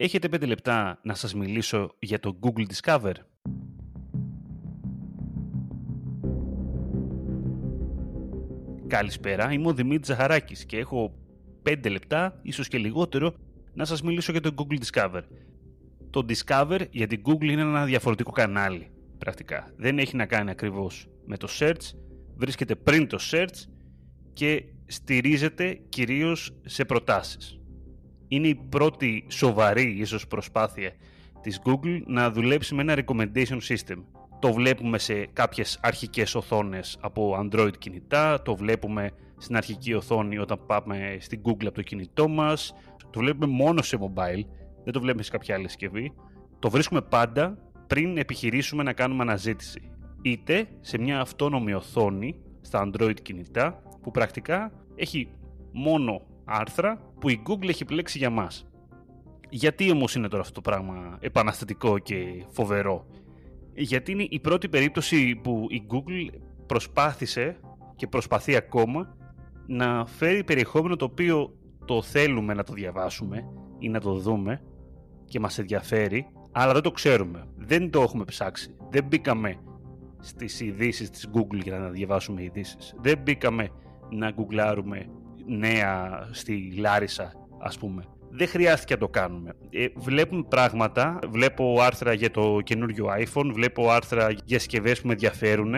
Έχετε 5 λεπτά να σας μιλήσω για το Google Discover. Καλησπέρα, είμαι ο Δημήτρης Ζαχαράκης και έχω 5 λεπτά, ίσως και λιγότερο, να σας μιλήσω για το Google Discover. Το Discover για την Google είναι ένα διαφορετικό κανάλι, πρακτικά. Δεν έχει να κάνει ακριβώς με το search, βρίσκεται πριν το search και στηρίζεται κυρίως σε προτάσεις. Είναι η πρώτη σοβαρή ίσως προσπάθεια της Google να δουλέψει με ένα recommendation system. Το βλέπουμε σε κάποιες αρχικές οθόνες από Android κινητά, το βλέπουμε στην αρχική οθόνη όταν πάμε στην Google από το κινητό μας, το βλέπουμε μόνο σε mobile, δεν το βλέπουμε σε κάποια άλλη συσκευή. Το βρίσκουμε πάντα πριν επιχειρήσουμε να κάνουμε αναζήτηση. Είτε σε μια αυτόνομη οθόνη στα Android κινητά, που πρακτικά έχει μόνο άρθρα που η Google έχει πλέξει για μας. Γιατί όμως είναι τώρα αυτό το πράγμα επαναστατικό και φοβερό; Γιατί είναι η πρώτη περίπτωση που η Google προσπάθησε και προσπαθεί ακόμα να φέρει περιεχόμενο το οποίο το θέλουμε να το διαβάσουμε ή να το δούμε και μας ενδιαφέρει, αλλά δεν το ξέρουμε. Δεν το έχουμε ψάξει. Δεν μπήκαμε στις ειδήσεις της Google για να διαβάσουμε ειδήσεις. Δεν μπήκαμε να γκουγκλάρουμε νέα στη Λάρισα, ας πούμε. Δεν χρειάστηκε να το κάνουμε. Ε, βλέπουμε πράγματα, βλέπω άρθρα για το καινούριο iPhone, βλέπω άρθρα για συσκευές που με ενδιαφέρουν,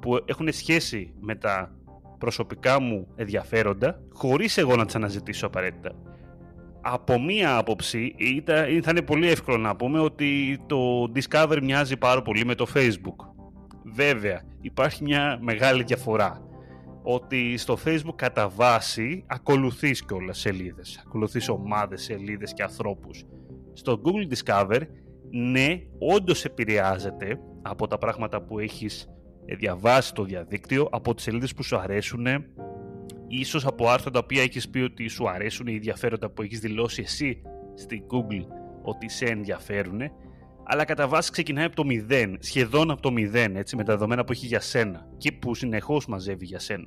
που έχουν σχέση με τα προσωπικά μου ενδιαφέροντα, χωρίς εγώ να τις αναζητήσω απαραίτητα. Από μία άποψη ήταν, θα είναι πολύ εύκολο να πούμε ότι το Discover μοιάζει πάρα πολύ με το Facebook. Βέβαια, υπάρχει μια μεγάλη διαφορά ότι στο facebook κατά βάση ακολουθείς κιόλας σελίδες, ακολουθείς ομάδες, σελίδες και ανθρώπους. Στο Google Discover, ναι, όντως επηρεάζεται από τα πράγματα που έχεις διαβάσει στο διαδίκτυο, από τις σελίδες που σου αρέσουν, ίσως από άρθρα τα οποία έχεις πει ότι σου αρέσουν ή ενδιαφέροντα που έχεις δηλώσει εσύ στη Google ότι σε ενδιαφέρουν, αλλά κατά βάση ξεκινάει από το μηδέν, σχεδόν από το μηδέν, έτσι, με τα δεδομένα που έχει για σένα και που συνεχώς μαζεύει για σένα.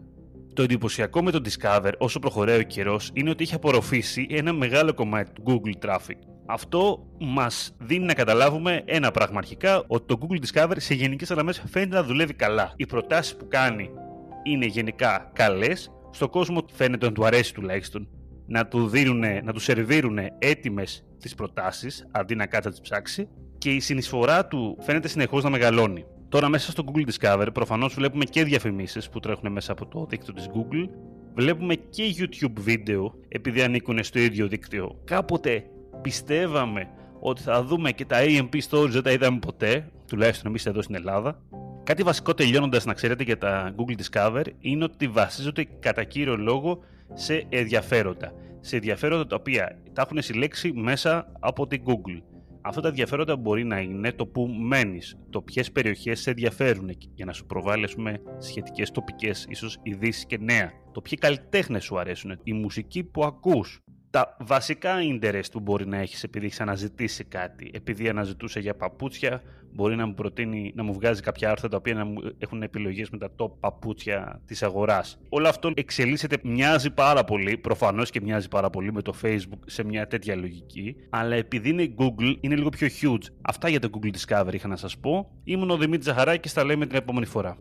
Το εντυπωσιακό με το Discover όσο προχωράει ο καιρός είναι ότι έχει απορροφήσει ένα μεγάλο κομμάτι του Google Traffic. Αυτό μας δίνει να καταλάβουμε ένα πράγμα αρχικά, ότι το Google Discover σε γενικές γραμμές φαίνεται να δουλεύει καλά. Οι προτάσεις που κάνει είναι γενικά καλές, στον κόσμο φαίνεται να του αρέσει τουλάχιστον να του, δίνουν, να του σερβίρουν έτοιμες τις προτάσεις αντί να κάτσει να τις ψάξει και η συνεισφορά του φαίνεται συνεχώς να μεγαλώνει. Τώρα μέσα στο Google Discover προφανώς βλέπουμε και διαφημίσεις που τρέχουν μέσα από το δίκτυο της Google βλέπουμε και YouTube βίντεο επειδή ανήκουν στο ίδιο δίκτυο. Κάποτε πιστεύαμε ότι θα δούμε και τα AMP Stories δεν τα είδαμε ποτέ, τουλάχιστον εμείς εδώ στην Ελλάδα. Κάτι βασικό τελειώνοντας να ξέρετε για τα Google Discover είναι ότι βασίζονται κατά κύριο λόγο σε ενδιαφέροντα. Σε ενδιαφέροντα τα οποία τα έχουν συλλέξει μέσα από την Google. Αυτά τα ενδιαφέροντα μπορεί να είναι το που μένεις, το ποιες περιοχές σε ενδιαφέρουν για να σου προβάλλεις σχετικές τοπικές ίσως ειδήσεις και νέα. Το ποιοι καλλιτέχνες σου αρέσουν, η μουσική που ακούς, τα βασικά interest που μπορεί να έχεις επειδή έχεις αναζητήσει κάτι. Επειδή αναζητούσε για παπούτσια, μπορεί να μου προτείνει να μου βγάζει κάποια άρθρα τα οποία να μου έχουν επιλογές με τα top παπούτσια της αγοράς. Όλο αυτό εξελίσσεται, μοιάζει πάρα πολύ, προφανώς και μοιάζει πάρα πολύ με το Facebook σε μια τέτοια λογική, αλλά επειδή είναι Google είναι λίγο πιο huge. Αυτά για το Google Discovery είχα να σας πω. Ήμουν ο Δημήτρης Ζαχαράκης, τα λέμε την επόμενη φορά.